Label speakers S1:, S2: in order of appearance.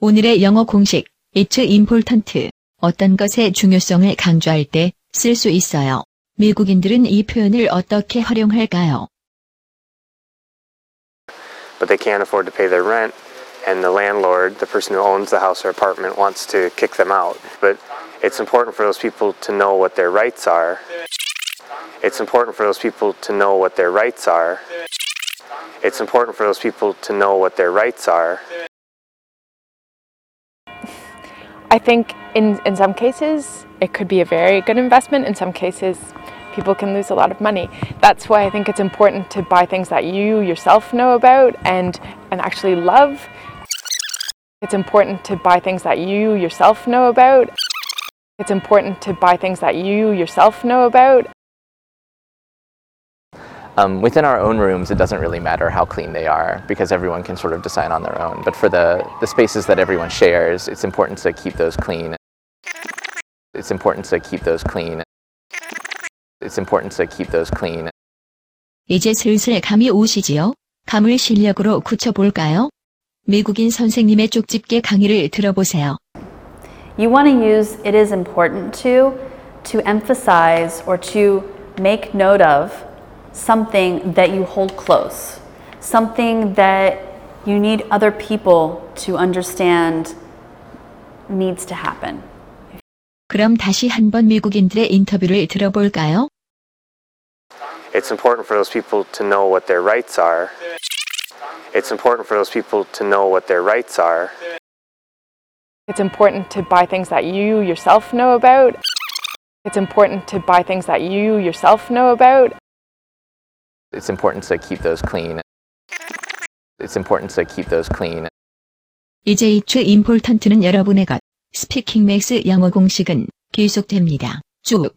S1: 오늘의 영어 공식 It's important. 어떤 것의 중요성을 강조할 때 쓸 수 있어요. 미국인들은 이 표현을 어떻게 활용할까요?
S2: but they can't afford to pay their rent, and the landlord, the person who owns the house or apartment, wants to kick them out. But it's important for those people to know what their rights are. It's important for those people to know what their rights are. It's important for those people to know what their rights are.
S3: I think in, in some cases it could be a very good investment. In some cases, people can lose a lot of money. That's why I think it's important to buy things that you yourself know about and, and actually love. It's important to buy things that you yourself know about. It's important to buy things that you yourself know about.
S4: Um, within our own rooms, it doesn't really matter how clean they are because everyone can sort of decide on their own. But for the, the spaces that everyone shares, it's important to keep those clean. It's important to keep those clean. It's important to keep those clean.
S1: 이제 슬슬 감이 오시지요? 감을 실력으로 굳혀볼까요? 미국인 선생님의 쪽집게 강의를 들어보세요.
S5: You want to use it is important to to emphasize or to make note of something that you hold close, something that you need other people to understand needs to happen.
S1: 그럼 다시 한번 미국인들의 인터뷰를 들어볼까요?
S2: It's important for those people to know what their rights are. It's important for those people to know what their rights are.
S3: It's important to buy things that you yourself know about. It's important to buy things that you yourself know about.
S4: It's important to keep those clean. It's important to keep those clean.
S1: 이제 이츠 임폴턴트는 여러분의 것. 스피킹 맥스 영어 공식은 계속됩니다. 쭉.